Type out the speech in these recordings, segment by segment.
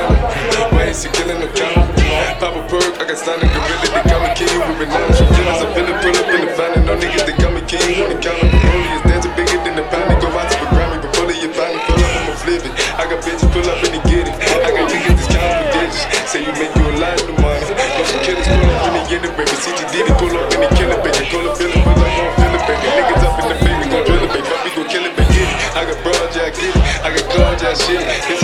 Family, why is killing the camera? Papa Berg, I got signed a gorilla, they come and kill you with bananas. From feelings, I'm finna pull up in the van, no niggas, they come and kill you on the counter. Only is dancing bigger than the pound, go out to the Grammy, but pull it, your family, pull up, I'ma flip it. I got bitches pull up and they get it. I got niggas discount for digits. Say you make you a lot of money. But some killers pull up and they get baby. CT Diddy pull up and they kill it, baby. A pull up, gon' feel it, baby. Niggas up in the baby, gon' drill it, baby. Fuck, we gon' kill it, baby. I got broad, yeah, I get it. I got claws, yeah, shit.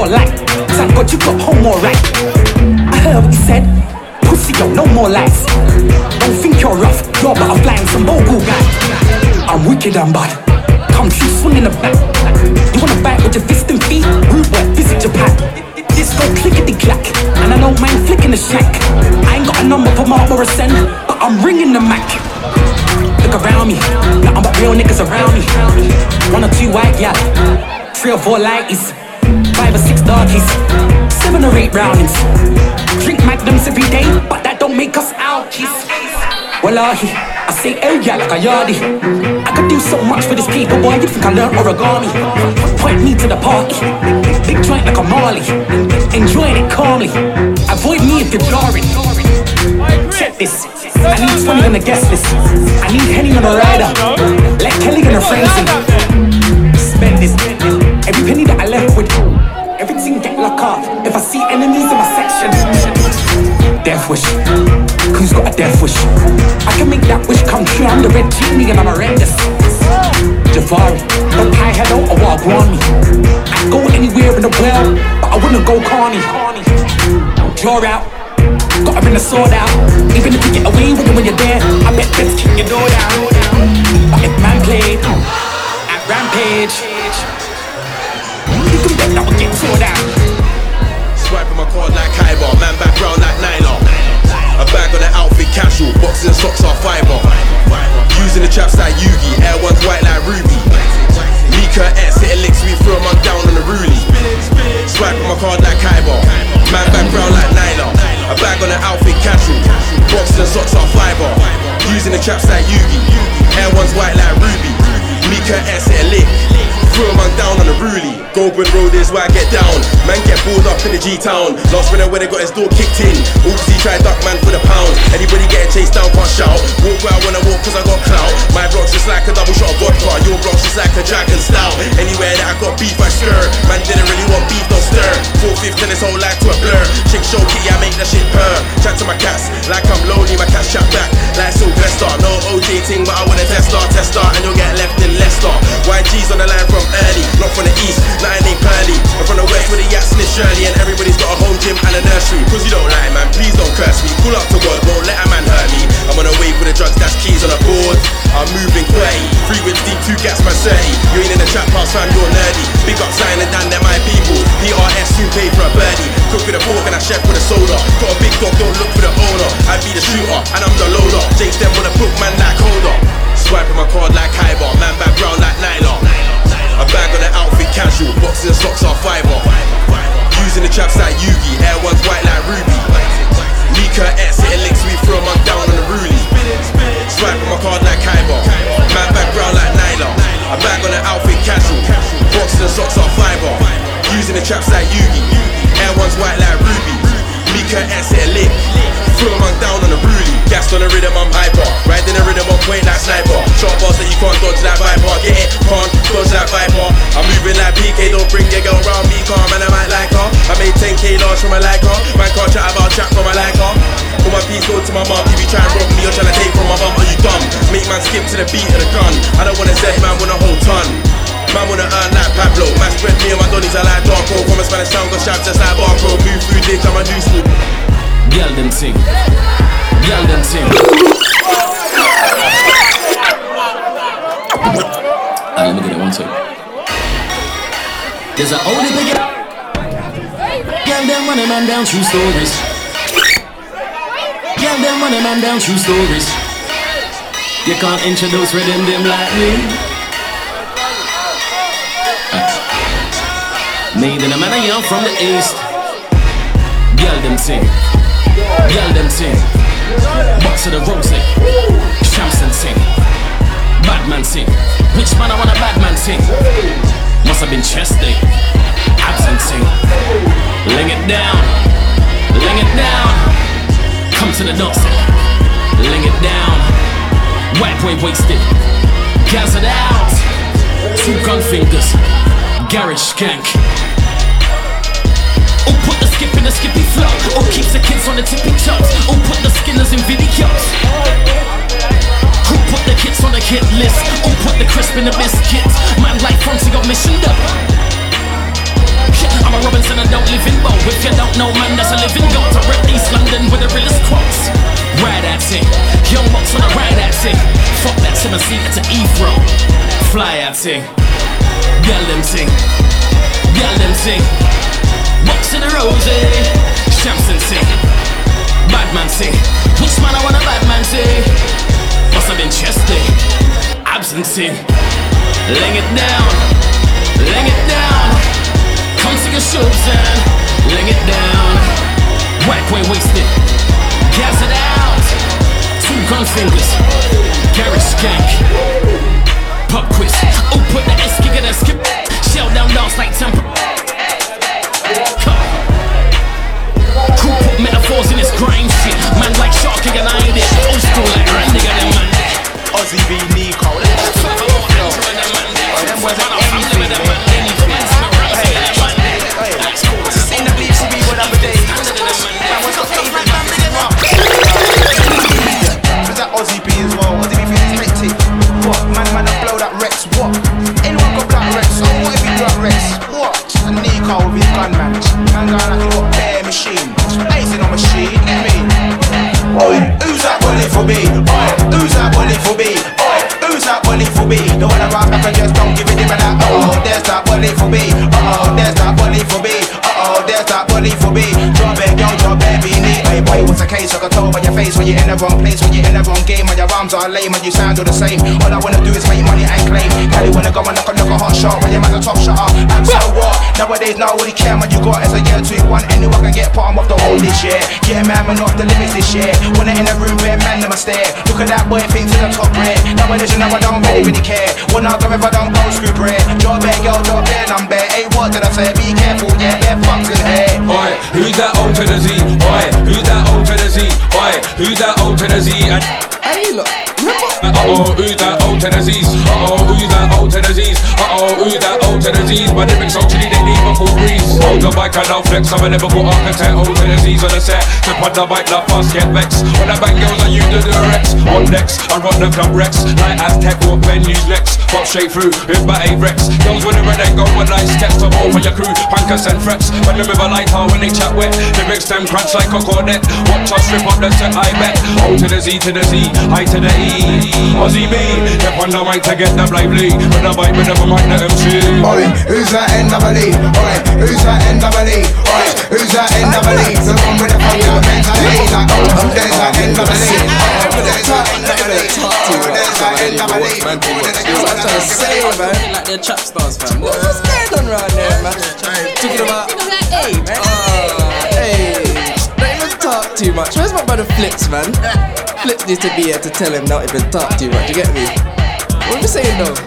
Your life, thank God you got home alright. I heard what you said, pussy yo, no more lies. Don't think you're rough, flying some. I'm wicked and bad, come true, swing in the back. You wanna fight with your fist and feet? Japan. This go clickety clack, and I flicking the. Mark Morrison, but I'm ringing the Mac. Look around me, nothing but real niggas around me. One or two white, yeah. Three or four lighties. Five or six darkies. Seven or eight roundings. Drink magnums every day, but that don't make us outies. Wallahi, I say hey yeah like a yardie. I could do so much for this people, boy. You think I learned origami? Point me to the party. Big joint like a Marley. Enjoying it calmly. Avoid me if you're jarring. Check this. I need 20 on the guest list. I need Henny on the rider. Let Kelly and her friends in. Spend this. Every penny that I left with. Everything get locked up. If I see enemies in my section. Death wish. Who's got a death wish? I can make that wish come true. I'm the red genie and I'm horrendous. Jafari, don't high hello or walk on me. I'd go anywhere in the world, but I wouldn't go corny. Draw out. Gotta bring the sword out. Even if you get away with it when you're there, I bet let's kick your door down. But if man played at Rampage, you can bet that will get tore down. Swiping my card like Kyber, man back round like Nyla. A bag on the outfit casual, boxes and socks are fiber. Using the traps like Yugi, air ones white like Ruby. Mika X hit a lick sweep through a man down on the ruly. Swiping my card like Kyber, man back round like Nyla. A bag on the outfit casual, boxes and socks are fiber. Using the traps like Yugi, air ones white like Ruby. Mika hit a Threw a man down on the ruly. Goldburn Road is where I get down. Man get balled up in the G town. Last winner when they got his door kicked in. Oopsie, try duck man for the pound. Anybody getting chased down can't shout. Walk where I wanna walk cause I got clout. My block's just like a double shot of vodka. Your block's just like a dragon stout. Anywhere that I got beef, I stir. Man didn't really want beef, don't stir. Four fifth and this whole life to a blur. Chick show kitty, I make that shit purr. Chat to my cats like I'm lonely. My cats chat back like Sylvester. No OJ ting, but I wanna test star, test star, and you'll get left in left. True stories. Girl them running man down true stories. You can't introduce rhythm them like me. Ah. Made in a man young from the east. Girl them sing. Girl them sing. Box of the rose. Shamson sing. Badman sing. Which man I want a badman sing? Must have been chest day. Absent sing. Ling it down. Ling it down. Come to the dance. Ling it down. White boy wasted. Gas it out. Two gun fingers. Garage skank. Who put the skip in the skippy flow? Who keeps the kids on the tippy toes? Who put the skinners in videos? Who put the kids on the hit list? Who put the crisp in the biscuits? Man like Fonzie got mission up. I'm a Robinson, I don't live in Bow. If you don't know, man, that's a living goat. I rep East London with the realest quotes. Ride at it, young box on a ride at it. Fuck that seven seat, an E-throw. Fly at it, girl them sing, girl them sing. Box in the rose, eh? Shamson sing, Badman sing. Which man I want a Badman sing? Must have been Chester, absent sing. Laying it down, laying it down. Come to your shows and laying it down. White boy wasted, gas it out. Two gun fingers, Gary skank. Pop quiz, oh put the S kick in a skip. Shell down dance like temper. Wrong place, when you're in the wrong game, and your rhymes are lame, and you sound all the same. All I wanna do is make money and claim. Cali wanna go and knock a knock a hot shot when you're at the top shot. And so what? Nowadays, nobody care man you got as a year two one. Anyone can get palm off the whole this year. Yeah, man, man, off the limits this year. When I in the room, bare man, them a stare. Look at that boy, think to the top red. Nowadays, you know I don't really, really care. When I go if I don't go screw bread. Drop it, yo, drop it, I'm bare. Hey, what did I say? Be careful, yeah, yeah, fucks in here. Oi, who's that O to the Z? Oi, who's that O to the Z? Oi, who's that O to the Z? And Hey, look, uh oh, who's that O to the Z's? Uh oh, who's that O to the Z's? Uh oh, who's that O to the Z's? They been so chilly they need even cool breeze. Hold the bike and I'll flex. I'm a Liverpool architect. Hold to the Z's on the set. Step on the bike, la fast, get vexed. When I bang girls, I use the directs. On decks, I run the club Rex. Like Aztec, what venues next. Pop straight through with my A-Rex. Girls with the red and go with nice steps. To all for your crew, pankers and frets. When the river light how when they chat wet. Lyrics them crunch like a cornet. Watch us strip up the set, I bet. O to the Z to the Z, I to the E. Ozzie B, step on the mic to get the lively. When the bike, with the mic, the MC. Oi, who's that NWE? Oi, who's that NWE? Oi, who's that NWE? The one with the fucking mentality. Like, oh, there's that NWE. Oh, there's that NWE. Oh, there's that NWE. I'm trying to say, man. Like they're trap stars, fam. What- What's going on right there, man? Talking about. Hey, man. Ah, hey. Don't even talk too much. Where's my brother Flips, man? Flips needs to be here to tell him not even talk too much. You get me? What are you saying though?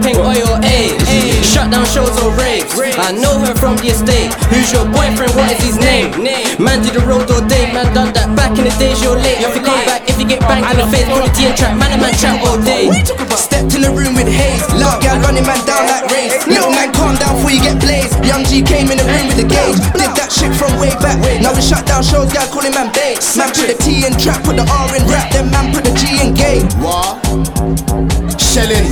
Peng Oil, ayy. Shut down shows or raves. I know her from the estate. Who's your boyfriend? What is his name? Man did the road all day, man done that. Back in the days, you're late. If you come back, if you get banged in the face, quality and track. Man and man chat all day. Stepped in the room with haze. Loud gal running man down like race. Little man, calm down before you get blazed. Young G came in the room with the gauge. Did that shit from way back. Now we shut down shows, gal calling man babe. Man put the T in trap, put the R in rap. Then man put the G in gay. What? Shelling,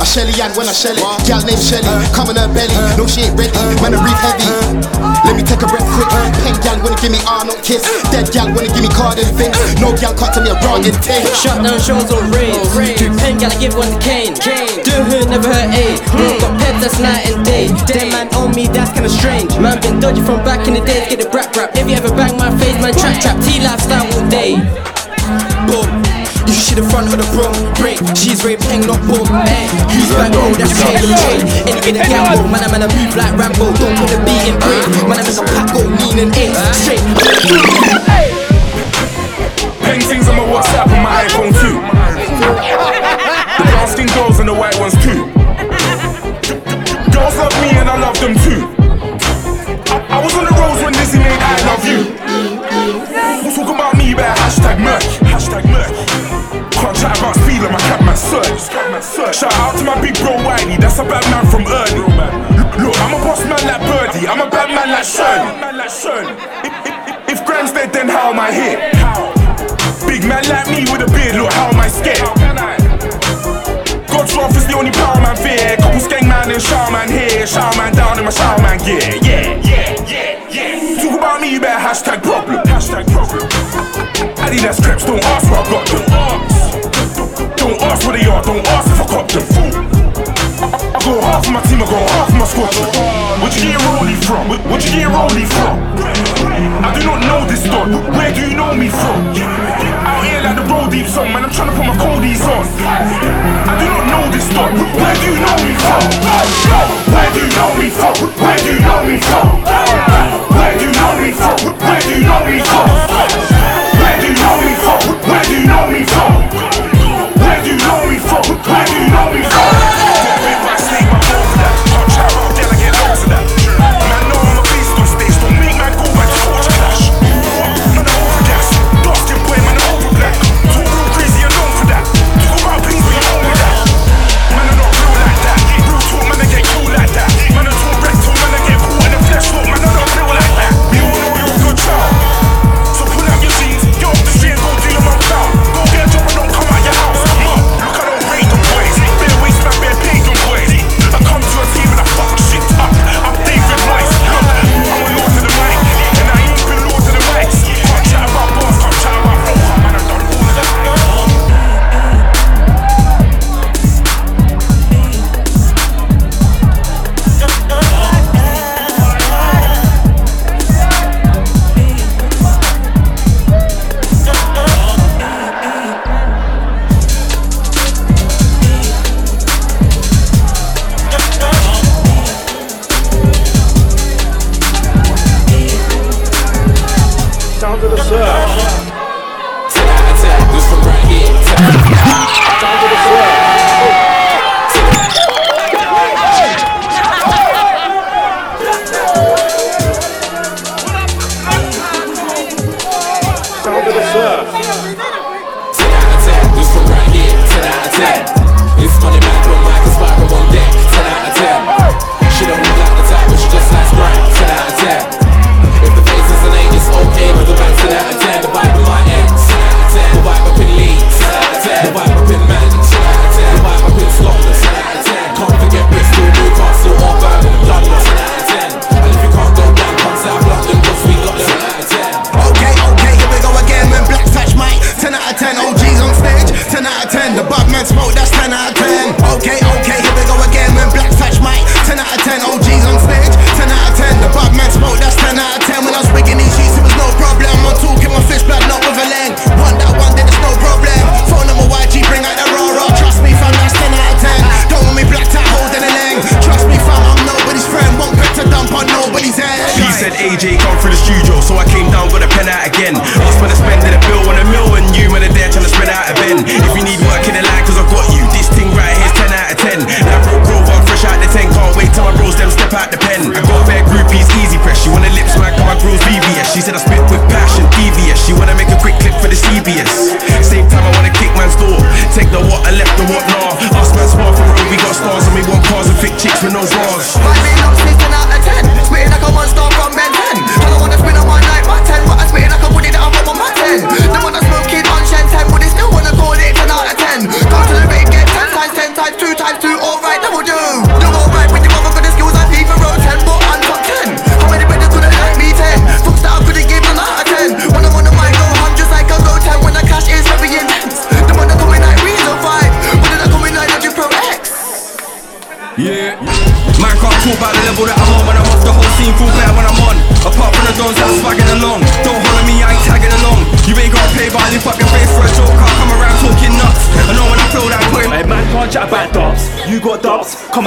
I shelly and when I shell it, gal named Shelly, come in her belly, no she ain't ready, man I breathe heavy. Let me take a breath quick, pen gal wanna give me R not kiss, dead gal wanna give me card and things, no gal cut to me a wrong and thing. Shut down shows or raves. Do pen, gotta give one to Kane. Do her, never her A. Bro, got pets that's night and day. Damn man on me, that's kinda strange. Man been dodgy from back in the days, get the rap rap. If you ever bang my face, man, trap trap. T lifestyle all day. Boom. You should the front of the bro, break. She's Ray Peng, not boom. Hey, use back roll, that's change the change. Any in the gamble, man, I'm in a move like Rambo. Don't put the beat in break. Man, I'm in a pack, go lean and eight. Straight. Peng things on my WhatsApp and my iPhone too. The brown skin girls and the white ones too. Girls love me and I love them too. Shout out to my big bro Wiley, that's a bad man from early. Look, I'm a boss man like Birdie, I'm a bad man like Shirley. If, if, Graham's dead, then how am I here? Big man like me with a beard, look, how am I scared? God's wrath is the only power man fear. Couple skeng man and shower man here, shower man down in my shower man gear. Yeah, yeah, yeah, yeah. Talk about me, you better hashtag problem. Hashtag problem. Adidas creps, don't ask where I got them. Ask where they are, don't ask if I got them. I go half of my team, I go half my squad. Where'd you get Rolly from? Where- Where'd you get Rolly from? I do not know this dog. Where do you know me from? Out here like the road deep song, man. I'm trying to put my coldies on. I do not know this dog. Where do you know me from? Where do you know me from? Where do you know me from? Where do you know me from? Where do you know me from? Where do you know me from? Where do you know me from? we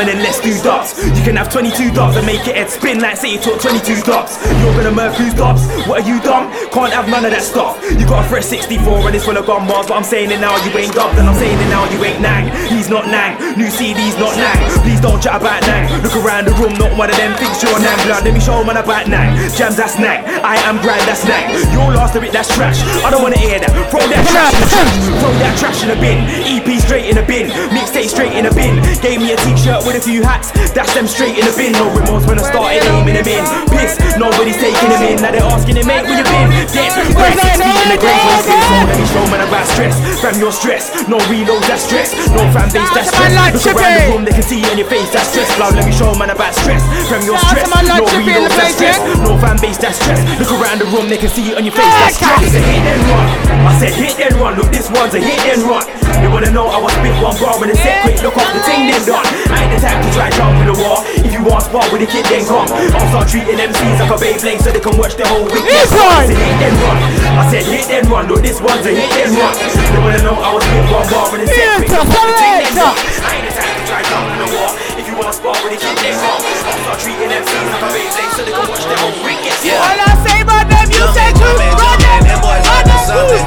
in and let's do dots. You can have 22 dots and make it head spin like say you took 22 dubs. You're gonna murk who's dubs? What are you dumb? Can't have none of that stuff. You got a fresh 64 and it's full of gun bars, but I'm saying it now, you ain't dubbed, and I'm saying it now, you ain't nang. He's not nang, new CD's not nang. Please don't chat about nang. Look around the room, not one of them thinks you're nang. Blood, let me show man about nang. Jams, that's nang. I am grand, that's nang. Your last it, that's trash. I don't wanna hear that. Throw that trash. Throw that trash in the bin. EP straight in the bin. Mixtape straight in the bin. Gave me a t-shirt with a few hats. That's them straight in the bin. No remorse when I started nobody's taking them in. Now they're asking him, mate, where you been? Dead. Break six feet in the grave. Six more, let me show man about stress. Fam, your stress. No reload, that's stress. No fan base, that's stress. Look around the room, they can see it in your face, that's stress. Blood, let me show man about stress. Fam, your stress. No reload, that's stress. No fan base, that's stress. Look around the room, they can see it on your face, that's stress. Hit and run. I said hit and run. Look, this one's a hit and run. They wanna know I was spit one bar when they said quick. Look off the thing then done. I ain't the type to try jump in the wall. If you want spar with the kid, then come. I'll start treating MCs like a Beyblade so they can watch the whole week. This one's a hit and run. I said hit and run. Look, this one's a hit and run. They wanna know I was spit one bar when they said quick. The thing then done. I ain't the type to try jump in the wall. If you wanna spar with the kid, then come. I'll start treating MCs like a Beyblade so they can watch the whole week. All I say about them, you say two. Run them. Them boys Run up them something.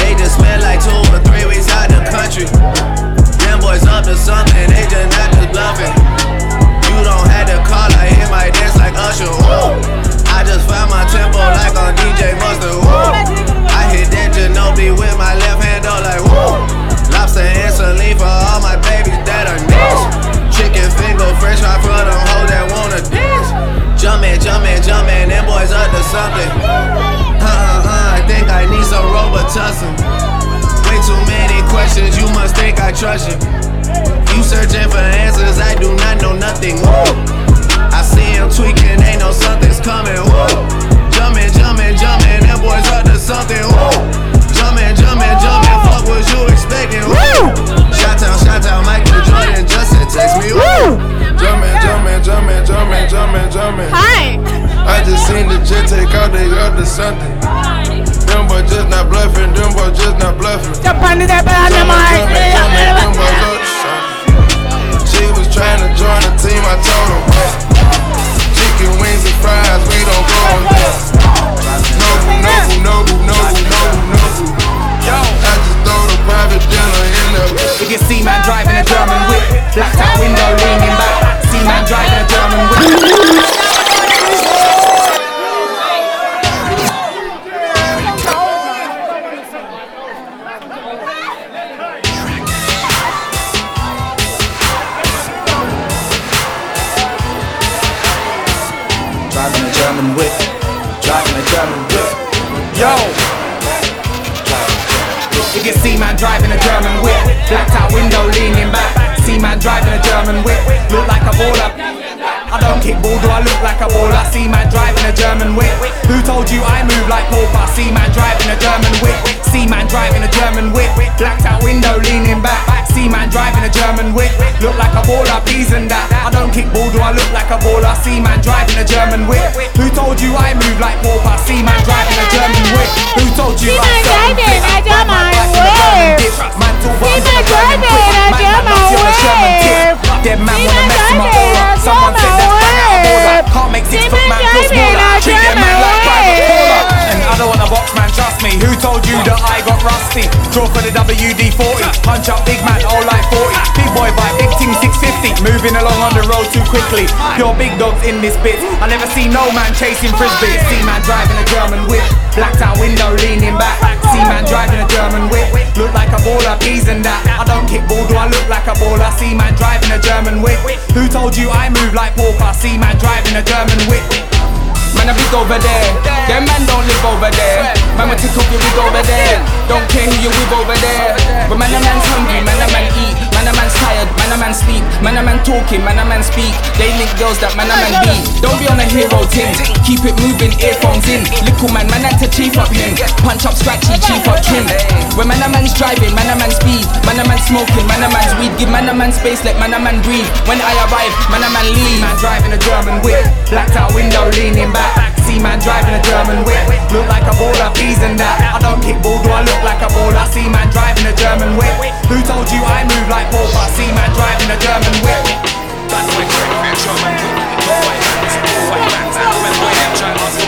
They just spent like two or three weeks out the country. Them boys up to something, they just not just bluffing. Like Usher. Woo. I just found my tempo like on DJ Mustard. Woo. I hit that Ginobili with my left hand, D40. Punch up big man, all like 40. Big boy by big ting 650. Moving along on the road too quickly. Pure big dogs in this bit. I never see no man chasing frisbee. See man driving a German whip. Blacked out window leaning back. See man driving a German whip. Look like a baller, peas and that. I don't kick ball, do I look like a baller? See man driving a German whip. Who told you I move like pork? See man driving a German whip. Man, I big over there. Them man don't live over there. Man, we take off your wig over there. Don't care who you with over there. But man, a man's hungry, man, a man eat. Man, a man's tired, man, a man sleep. Man, a man talking, man, a man speak. They link girls that man, a man beat. Don't be on a hero team. Keep it moving, earphones in. Little man, man, had to chief up him. Punch up scratchy, chief up trim. When man, a man's driving, man, a man speed. Man, a man smoking, man, a man's weed. Give man, a man space, let man, a man breathe. When I arrive, man, a man leave. Man driving a German whip. Blacked out window, leaning back. See man driving a German whip. Look like a baller, peas and that. I don't kick ball, do I look like a baller? See man driving a German whip. Who told you I move like Pauper? See man driving a German whip. That's my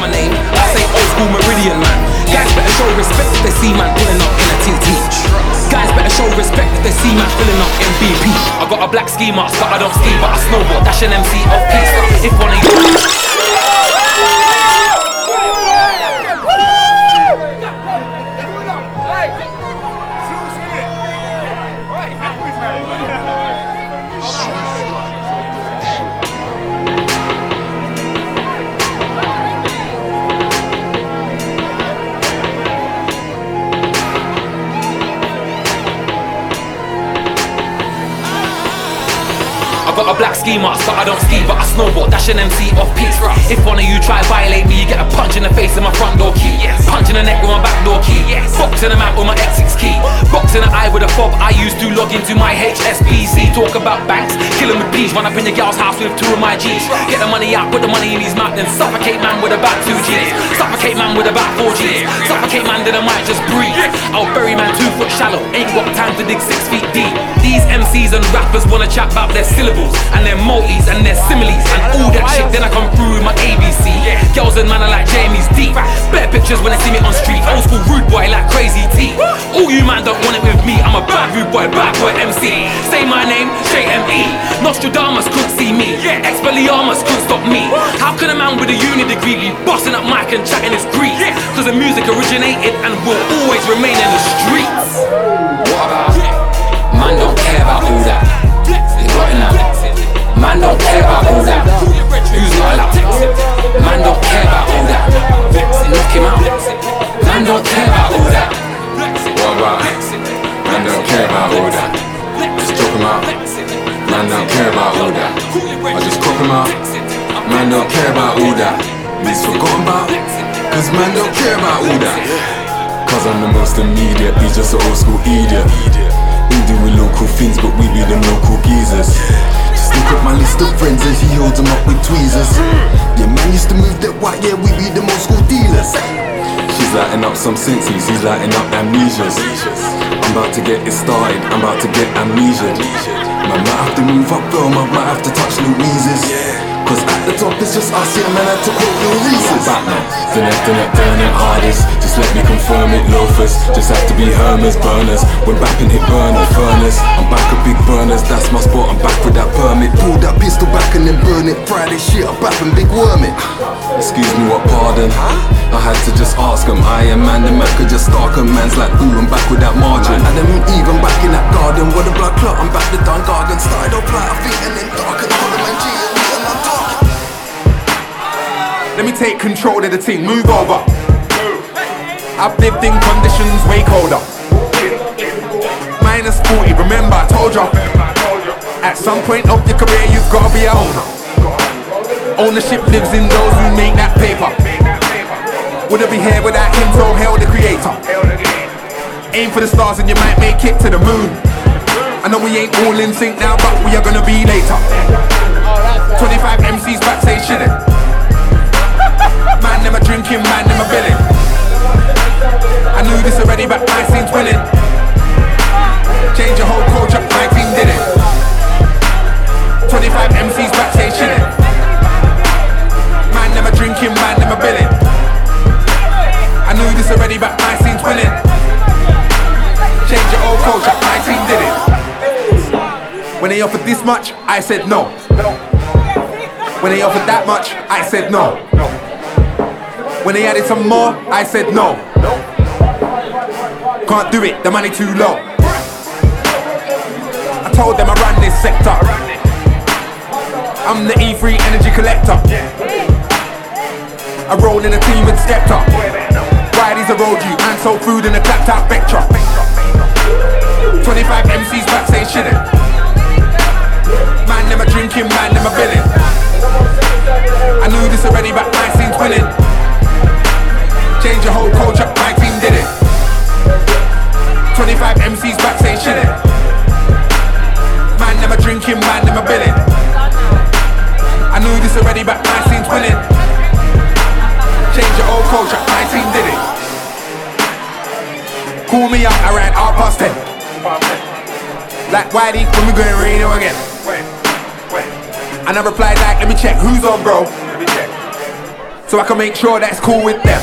my name. I say old school Meridian man. Guys better show respect if they see man pulling up in a TT. Guys better show respect if they see man filling up in BP. I got a black ski mask, but I don't ski, but I snowboard. Dash an MC off piece. If one of you. I got a black ski mask, but I don't ski, but I snowboard. Dash an MC off piece. If one of you try violate me, you get a punch in the face with my front door key. Punch in the neck with my back door key. Box in the mouth with my X6 key. Box in the eye with a fob I used to log into my HSBC. Talk about banks, kill 'em with peas. Run up in your gal's house with two of my G's. Get the money out, put the money in his mouth, then suffocate man with about two G's. Suffocate man with about four G's. Suffocate man, then I might just breathe. I'll bury man two foot shallow. Ain't got time to dig six feet deep. These MCs and rappers wanna chat about their syllables and their multis and their similes and all that shit. Then I come through with my ABC. Girls and man are like Jamie's deep. Better pictures when they see me on street. Old school rude boy like crazy T. All you man don't want it with me. I'm a bad rude boy, bad boy MC. Say my name, straight M.E. Nostradamus couldn't see me. Expelliarmus couldn't stop me. How can a man with a uni degree be bossing up mic and chatting his grease? Cause the music originated and will always remain in the streets. What about? Man don't care about all that. They got now. Man don't care about all that. Who's not allowed? Man don't care about all that. Knock him out. Man don't care about all that. What about? Man don't care about all that. Just drop him out. Man don't care about all that. I just crop him out. Man don't care about all that. He's forgotten about. Cause man don't care about all that. Cause I'm the most immediate. He's just an old school idiot. We doing local things, but we be them local geezers. Look at my list of friends and he holds them up with tweezers. Yeah, man used to move that white, yeah, we be them old school dealers. She's lighting up some senses, he's lighting up amnesias. I'm about to get it started, I'm about to get amnesia. Man, might have to move up, bro, man, might have to touch Louise's. Cause at the top it's just us, yeah, man, I had to quote Lil Reese's. Batman, it hardest. Just let me confirm it, loafers. Just have to be Hermes, burners. When bapping hit burner, furnace. I'm back with big burners, that's my spot, I'm back with that permit. Pull that pistol back and then burn it. Friday shit, I'm back and big worm it. Excuse me, what pardon? I had to just ask him, I am man, the man could just stalk him. Man's like, ooh, I'm back with that margin. And then even back in that garden, where the blood clot, I'm back to Dun Garden. Started off light, feet and then dark Let me take control of the team, move over. I've lived in conditions way colder. Minus 40, remember I told ya. At some point of your career, you've gotta be a owner. Ownership lives in those who make that paper. Wouldn't be here without him, so hell the creator. Aim for the stars and you might make it to the moon. I know we ain't all in sync now, but we are gonna be later. 25 MCs backstage chilling in a drinking, man in a billing. I knew this already, but my team's winning. Change your whole culture. my team did it. 25 MCs backstage chilling. Man in a drinking, man in a billing. I knew this already, but my team's winning. Change your whole culture. my team did it. When they offered this much, I said no. When they offered that much, I said no. When they added some more, I said no. Can't do it, the money too low. I told them I run this sector. I'm the E3 energy collector. I roll in a team with Skepta. Riders a road you and sold food in a clapped out Vectra. 25 MCs backstage shitting. Man, them a drinking, man, them a billing. I knew this already, but Like Whitey, when we going radio again. I replied like, let me check who's on, bro. So I can make sure that's cool with them.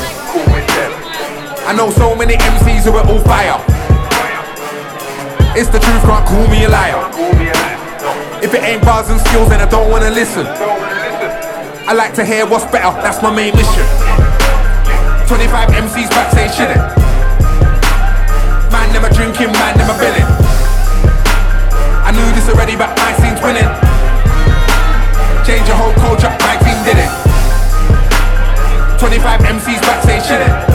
I know so many MCs who are all fire. It's the truth, can't call me a liar. If it ain't bars and skills, then I don't wanna listen. I like to hear what's better, that's my main mission. 25 MCs backstage shitting. Man, them a drinking, man, a billing. Already, but my team's winning. Change your whole culture, my team did it. 25 MCs backstage shitting.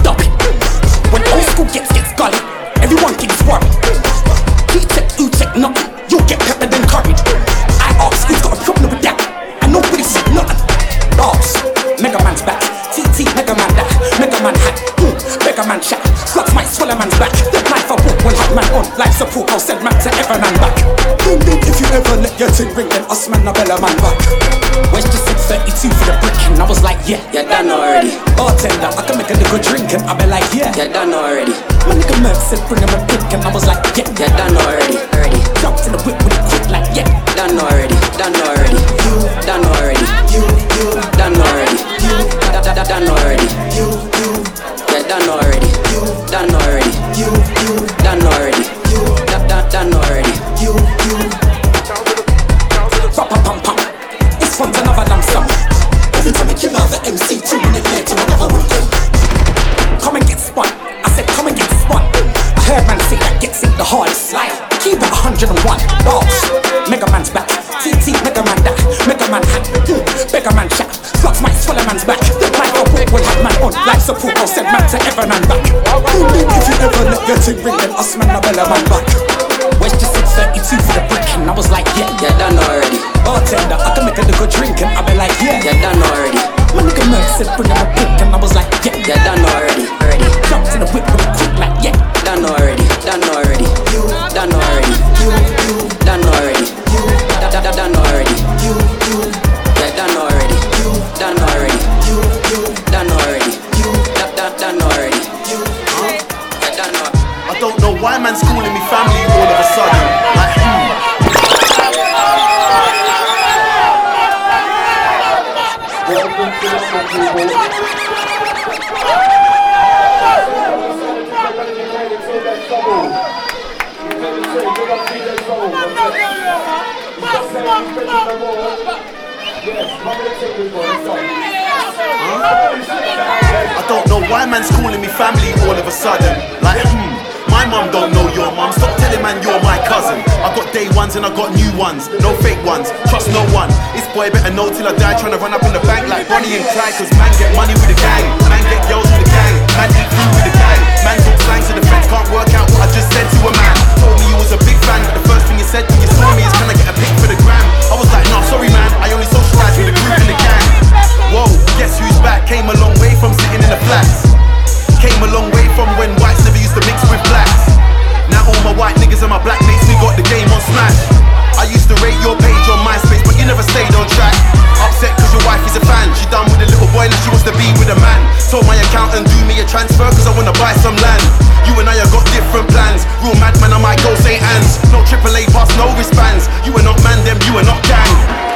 When old school gets gets gully, everyone gets worried. He check, you check nothing. You'll get peppered and curried. I ask who's got a problem with that, and nobody said nothing. Boss, Mega Man's back. TT, Mega Man that. Mega Man hat. Mm, Mega Man chat. Slugs might swallow man's back. The knife I walk will have man on. Life support, I'll send man to ever and back. Boom, boom, if you ever let your ting ring, then us man, bella man I can make a little drink, and I be like, yeah, yeah, done already. My nigga Merc said, bring him a ever let your ting ring, then us man, I bella man why man's calling me family all of a sudden. Like, hmm. My mum don't know your mum. Stop telling man you're my cousin. I got day ones and I got new ones. No fake ones. Trust no one. This boy better know till I die. Trying to run up in the bank like Bonnie and Clyde. Cause man get money with the gang. Man get girls with the gang. Man eat food with the gang. Man talk slang so the friends can't work out what I just said to a man. Told me you was a big fan, but the first thing you said when you saw me is can I get a pic for the gram? I was like, nah, sorry man. I only socialize with the group and the gang. Whoa, guess who's back? Came a long way from sitting in the flats. Came a long way from when whites never used to mix with blacks. Now all my white niggas and my black mates, we got the game on smash. I used to rate your page on MySpace, but you never stayed on track. Upset cause your wife is a fan. She done with a little boy, now she wants to be with a man. Told my accountant do me a transfer cause I wanna buy some land. You and I have got different plans. Real madman, I might go St. Anne's. No AAA pass, no wristbands. You are not man, them, you are not gang.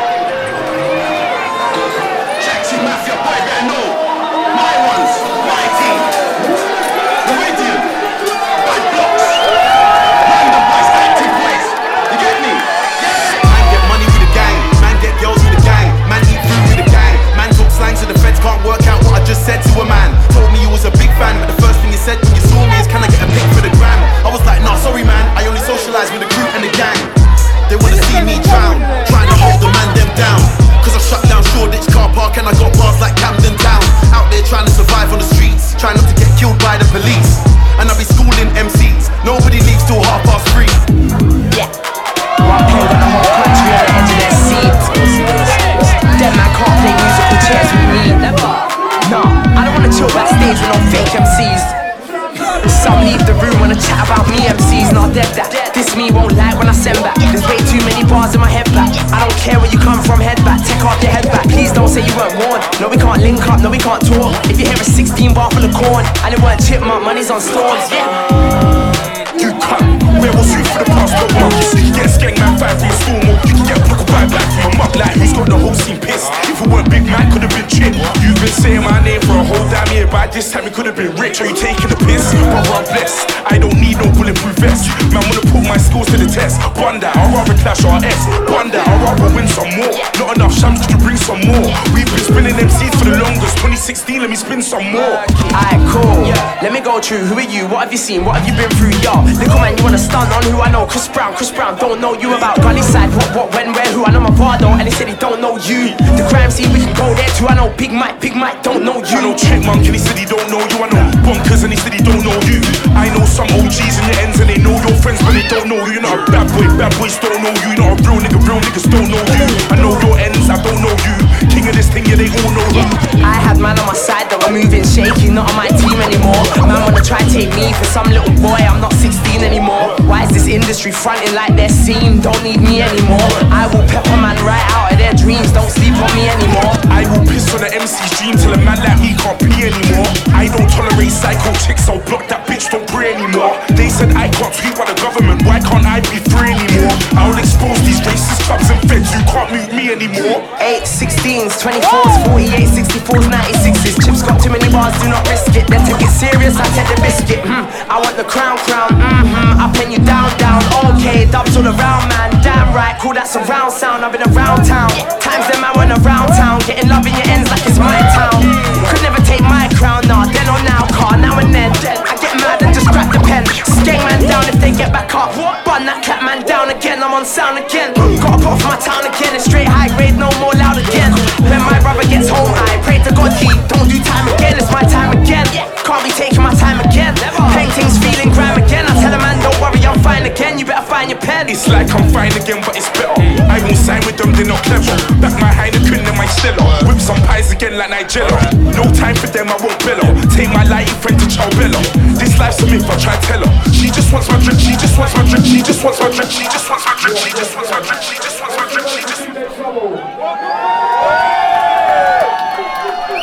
This time it could have been Rich. Are you taking the piss? Brother, I'm blessed. 16, let me spin some more. Alright, cool. Yeah. Let me go through. Who are you? What have you seen? What have you been through? Yo, little man, you wanna stunt on who I know? Chris Brown, Chris Brown, don't know you about Gully side. What, what, when, where, who? I know my bardo, and he said he don't know you. The crime scene, we can go there too. I know Big Mike, Big Mike, don't know you. I know Chipmunk, and he said he don't know you. I know bunkers, and he said he don't know you. I know some OGs in the ends, and they know your friends, but they don't know you. You're not a bad boy, bad boys don't know you. You're not a real nigga, real niggas don't know you. I know your ends, I don't know you. King of this thing, yeah, they all know you. I had man on my side that were moving shaky, not on my team anymore. Man wanna try take me for some little boy, I'm not 16 anymore. Why is this industry fronting like they're seen? Don't need me anymore. I will pepper man right out of their dreams, don't sleep on me anymore. I will piss on the MC's dream till a man like me can't pee anymore. I don't tolerate psycho chicks, I'll block that bitch, don't pray anymore. They said I can't tweet by the government, why can't I be free anymore? Anymore. 8, 16s, 24s, 48, 64s, 96s. Chips got too many bars, do not risk it. Then take it serious, I take the biscuit. Hmm, I want the crown, crown. Mm-hmm, I pen you down, down. Okay, dubs all around, man. Damn right, cool, that's a round sound. I've been around town. Times them I went around town. Getting love in your ends like it's my town. Could never take my crown, nah. Then or now, car, now and then. I get mad and just grab the pen. Skate man down if they get back up. Bun I'm sound again. Gotta pop for my town again. It's straight high grade, no more loud again. When my brother gets home, I pray to God he don't do time again. It's my time again. Can't be taking my time again. Paintings feeling grime again. I tell a man, don't worry, I'm fine again. You better find your pen. It's like I'm fine again, but it's better. I won't sign with them, they're not clever. Back my Heineken and my Stella. Whip some pies again like Nigella. No time for them, I won't bellow. Take my lighty friend to life to me if I try tell her. She just wants my drink, she just wants my drink, she just wants my drink, she just wants my drink, she just wants my drink, she just